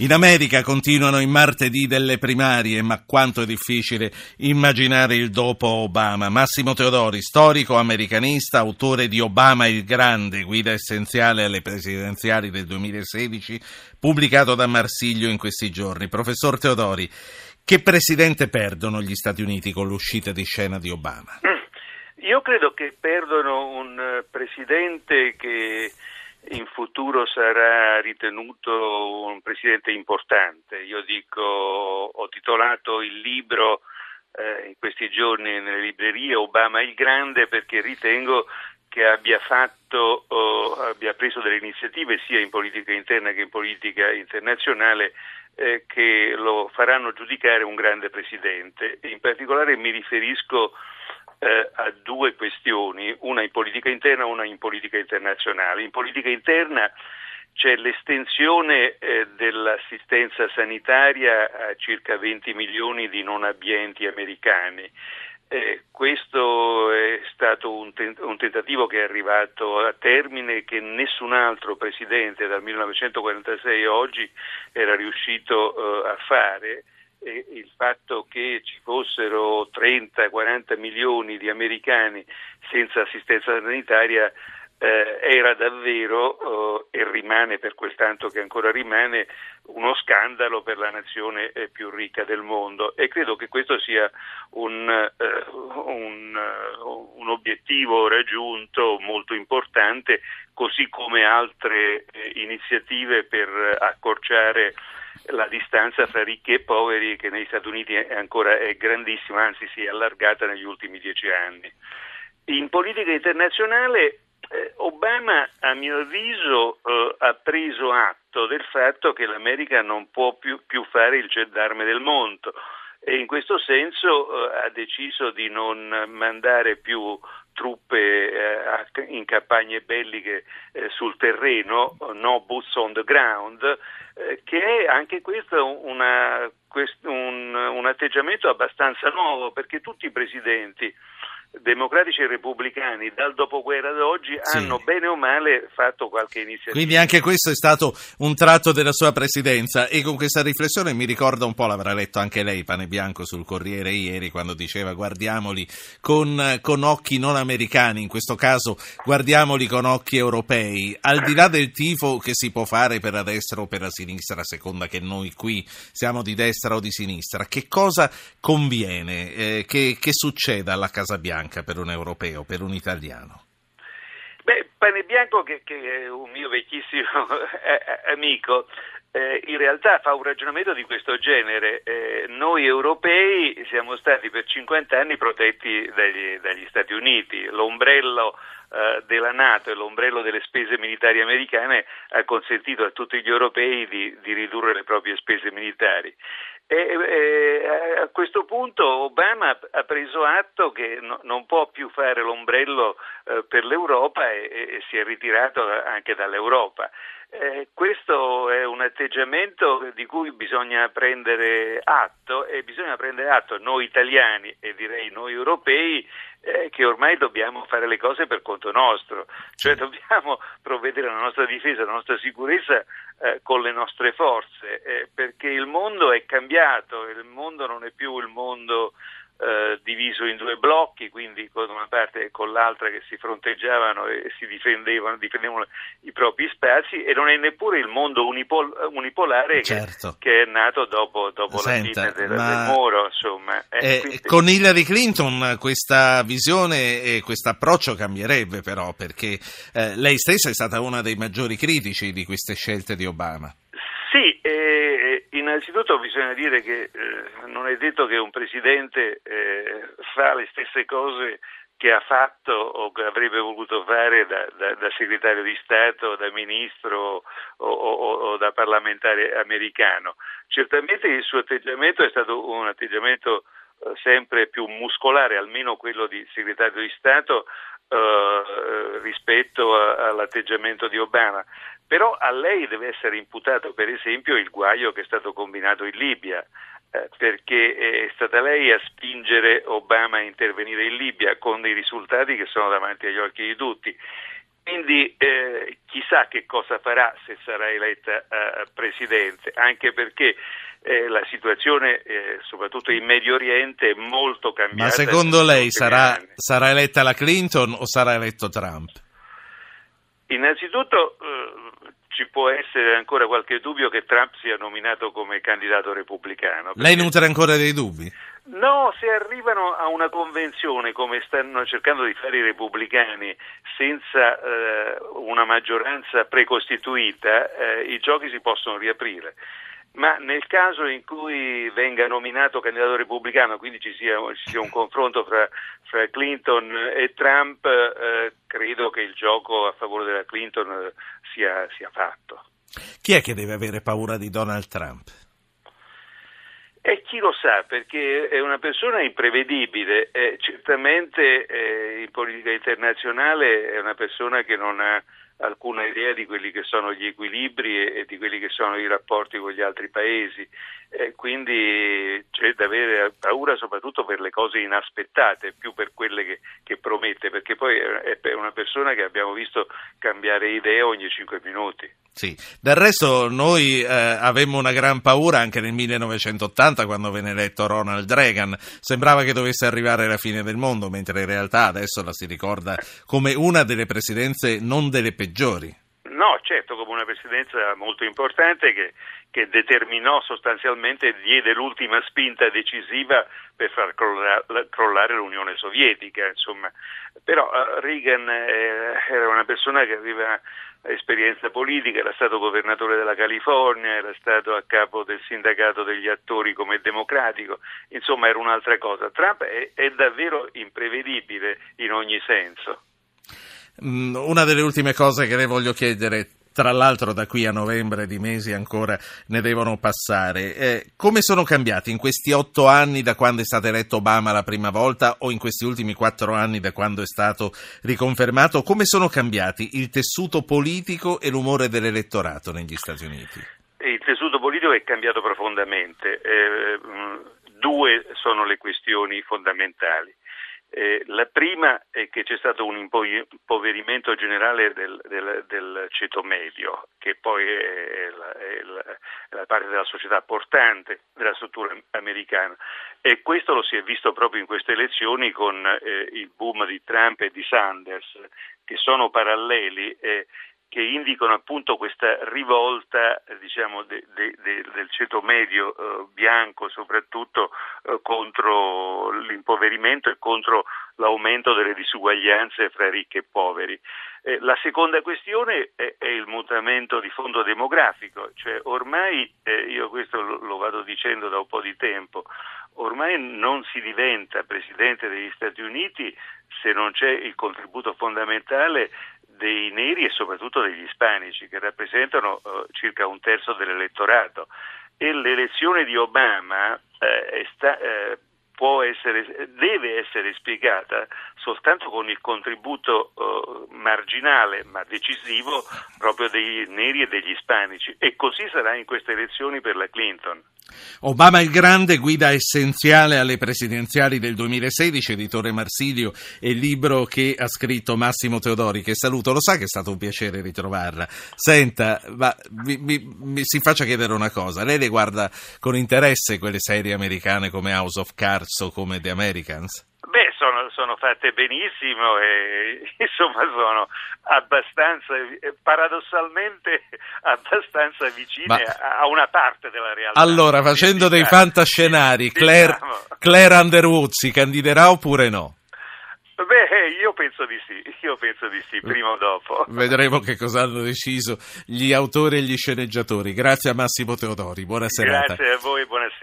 In America continuano i martedì delle primarie, ma quanto è difficile immaginare il dopo Obama. Massimo Teodori, storico americanista, autore di Obama il Grande, guida essenziale alle presidenziali del 2016, pubblicato da Marsiglio in questi giorni. Professor Teodori, che presidente perdono gli Stati Uniti con l'uscita di scena di Obama? Io credo che perdono un eh, presidente che in futuro sarà ritenuto un presidente importante. Io dico, ho titolato il libro eh, in questi giorni nelle librerie Obama il Grande perché ritengo che abbia fatto, oh, abbia preso delle iniziative sia in politica interna che in politica internazionale eh, che lo faranno giudicare un grande presidente. In particolare mi riferisco eh, a due questioni, una in politica interna e una in politica internazionale. In politica interna c'è l'estensione eh, dell'assistenza sanitaria a circa 20 milioni di non abbienti americani. Eh, questo è stato un, tent- un, tentativo che è arrivato a termine che nessun altro presidente dal 1946 a oggi era riuscito eh, a fare il fatto che ci fossero 30-40 milioni di americani senza assistenza sanitaria eh, era davvero eh, e rimane per quel tanto che ancora rimane uno scandalo per la nazione eh, più ricca del mondo. E credo che questo sia un, un, un obiettivo raggiunto molto importante così come altre iniziative per accorciare la distanza fra ricchi e poveri che negli Stati Uniti è ancora è grandissima, anzi si è allargata negli ultimi dieci anni. In politica internazionale eh, Obama, a mio avviso, eh, ha preso atto del fatto che l'America non può più, più fare il gendarme del mondo e in questo senso eh, ha deciso di non mandare più truppe eh, in campagne belliche eh, sul terreno, no boots on the ground, che è anche questo una, un, un atteggiamento abbastanza nuovo perché tutti i presidenti democratici e repubblicani dal dopoguerra ad oggi sì. hanno bene o male fatto qualche iniziativa. Quindi anche questo è stato un tratto della sua presidenza e con questa riflessione mi ricorda un po', l'avrà letto anche lei, Pane Bianco sul Corriere ieri, quando diceva guardiamoli con, con occhi non americani, in questo caso guardiamoli con occhi europei, al di là del tifo che si può fare per la destra o per la sinistra, a seconda che noi qui siamo di destra o di sinistra, che cosa conviene eh, che, che succeda alla Casa Bianca? Bianca per un europeo, per un italiano? Beh, Pane Bianco, che, che è un mio vecchissimo amico, eh, in realtà fa un ragionamento di questo genere. Eh, noi europei siamo stati per 50 anni protetti dagli, dagli Stati Uniti, l'ombrello eh, della Nato e l'ombrello delle spese militari americane ha consentito a tutti gli europei di, di ridurre le proprie spese militari. E, e, a questo punto Obama ha preso atto che no, non può più fare l'ombrello eh, per l'Europa e, e, si è ritirato anche dall'Europa. Eh, questo è un atteggiamento di cui bisogna prendere atto e bisogna prendere atto noi italiani e direi noi europei eh, che ormai dobbiamo fare le cose per conto nostro, cioè dobbiamo provvedere alla nostra difesa, alla nostra sicurezza eh, con le nostre forze, eh, perché il mondo è cambiato, il mondo non è più il mondo eh, diviso in due blocchi, quindi con una parte e con l'altra che si fronteggiavano e si difendevano, difendevano i propri spazi e non è neppure il mondo unipol- unipolare certo. che, che, è nato dopo, dopo Senta, la fine del, ma... del muro. Insomma. Eh, eh, quindi... Con Hillary Clinton questa visione e questo approccio cambierebbe però perché eh, lei stessa è stata una dei maggiori critici di queste scelte di Obama. Innanzitutto bisogna dire che eh, non è detto che un presidente eh, fa le stesse cose che ha fatto o che avrebbe voluto fare da, da, da segretario di Stato, da ministro o, o, o, da parlamentare americano. Certamente il suo atteggiamento è stato un atteggiamento eh, sempre più muscolare, almeno quello di segretario di Stato, eh, rispetto a, all'atteggiamento di Obama. Però a lei deve essere imputato per esempio il guaio che è stato combinato in Libia, eh, perché è stata lei a spingere Obama a intervenire in Libia con dei risultati che sono davanti agli occhi di tutti. quindi eh, chissà che cosa farà se sarà eletta eh, Presidente, anche perché eh, la situazione, eh, soprattutto in Medio Oriente, è molto cambiata. Ma secondo lei sarà, sarà, eletta la Clinton o sarà eletto Trump? Innanzitutto eh, ci può essere ancora qualche dubbio che Trump sia nominato come candidato repubblicano. Lei nutre ancora dei dubbi? No, se arrivano a una convenzione come stanno cercando di fare i repubblicani senza eh, una maggioranza precostituita, eh, i giochi si possono riaprire. Ma nel caso in cui venga nominato candidato repubblicano, quindi ci sia, ci sia un confronto fra, fra, Clinton e Trump, eh, credo che il gioco a favore della Clinton eh, sia, sia fatto. Chi è che deve avere paura di Donald Trump? E chi lo sa, perché è una persona imprevedibile, eh, certamente eh, in politica internazionale è una persona che non ha alcuna idea di quelli che sono gli equilibri e, e di quelli che sono i rapporti con gli altri paesi. Eh, quindi c'è da avere paura soprattutto per le cose inaspettate, più per quelle che, che promette, perché poi è una persona che abbiamo visto cambiare idea ogni cinque minuti. Sì, del resto noi eh, avemmo una gran paura anche nel 1980 quando venne eletto Ronald Reagan, sembrava che dovesse arrivare la fine del mondo, mentre in realtà adesso la si ricorda come una delle presidenze non delle peggiori. No, certo, come una presidenza molto importante che, che determinò sostanzialmente, diede l'ultima spinta decisiva per far crollare, l'Unione Sovietica. Insomma. Però uh, Reagan eh, era una persona che aveva esperienza politica, era stato governatore della California, era stato a capo del sindacato degli attori come democratico, insomma era un'altra cosa. Trump è, è davvero imprevedibile in ogni senso. Mm, una delle ultime cose che le voglio chiedere, tra l'altro da qui a novembre di mesi ancora ne devono passare. Eh, come sono cambiati in questi otto anni da quando è stato eletto Obama la prima volta o in questi ultimi quattro anni da quando è stato riconfermato? Come sono cambiati il tessuto politico e l'umore dell'elettorato negli Stati Uniti? Il tessuto politico è cambiato profondamente. Eh, due sono le questioni fondamentali. Eh, la prima è che c'è stato un impoverimento generale del, del, del ceto medio, che poi è la, è, la, è la, parte della società portante della struttura americana e questo lo si è visto proprio in queste elezioni con eh, il boom di Trump e di Sanders, che sono paralleli. Eh, che indicano appunto questa rivolta diciamo, de, de, de, del ceto medio eh, bianco soprattutto eh, contro l'impoverimento e contro l'aumento delle disuguaglianze fra ricchi e poveri. Eh, la seconda questione è, è, il mutamento di fondo demografico, cioè ormai, eh, io questo lo, lo vado dicendo da un po' di tempo, ormai non si diventa Presidente degli Stati Uniti se non c'è il contributo fondamentale dei neri e soprattutto degli ispanici che rappresentano uh, circa un terzo dell'elettorato. E l'elezione di Obama eh, sta, eh, essere, deve essere spiegata soltanto con il contributo uh, marginale ma decisivo proprio dei neri e degli ispanici e così sarà in queste elezioni per la Clinton. Obama il Grande, guida essenziale alle presidenziali del 2016, editore Marsilio e libro che ha scritto Massimo Teodori, che saluto, lo sa che è stato un piacere ritrovarla. Senta, ma mi, mi, mi si faccia chiedere una cosa, lei le guarda con interesse quelle serie americane come House of Cards o come The Americans? Sono, sono, fatte benissimo e insomma sono abbastanza, paradossalmente abbastanza vicine Ma... a una parte della realtà. Allora, facendo dei fantascenari, Claire, diciamo. Claire Underwood si candiderà oppure no? Beh, io penso di sì, io penso di sì, prima o dopo. Vedremo che cosa hanno deciso gli autori e gli sceneggiatori. Grazie a Massimo Teodori, buona serata. Grazie a voi, buonasera.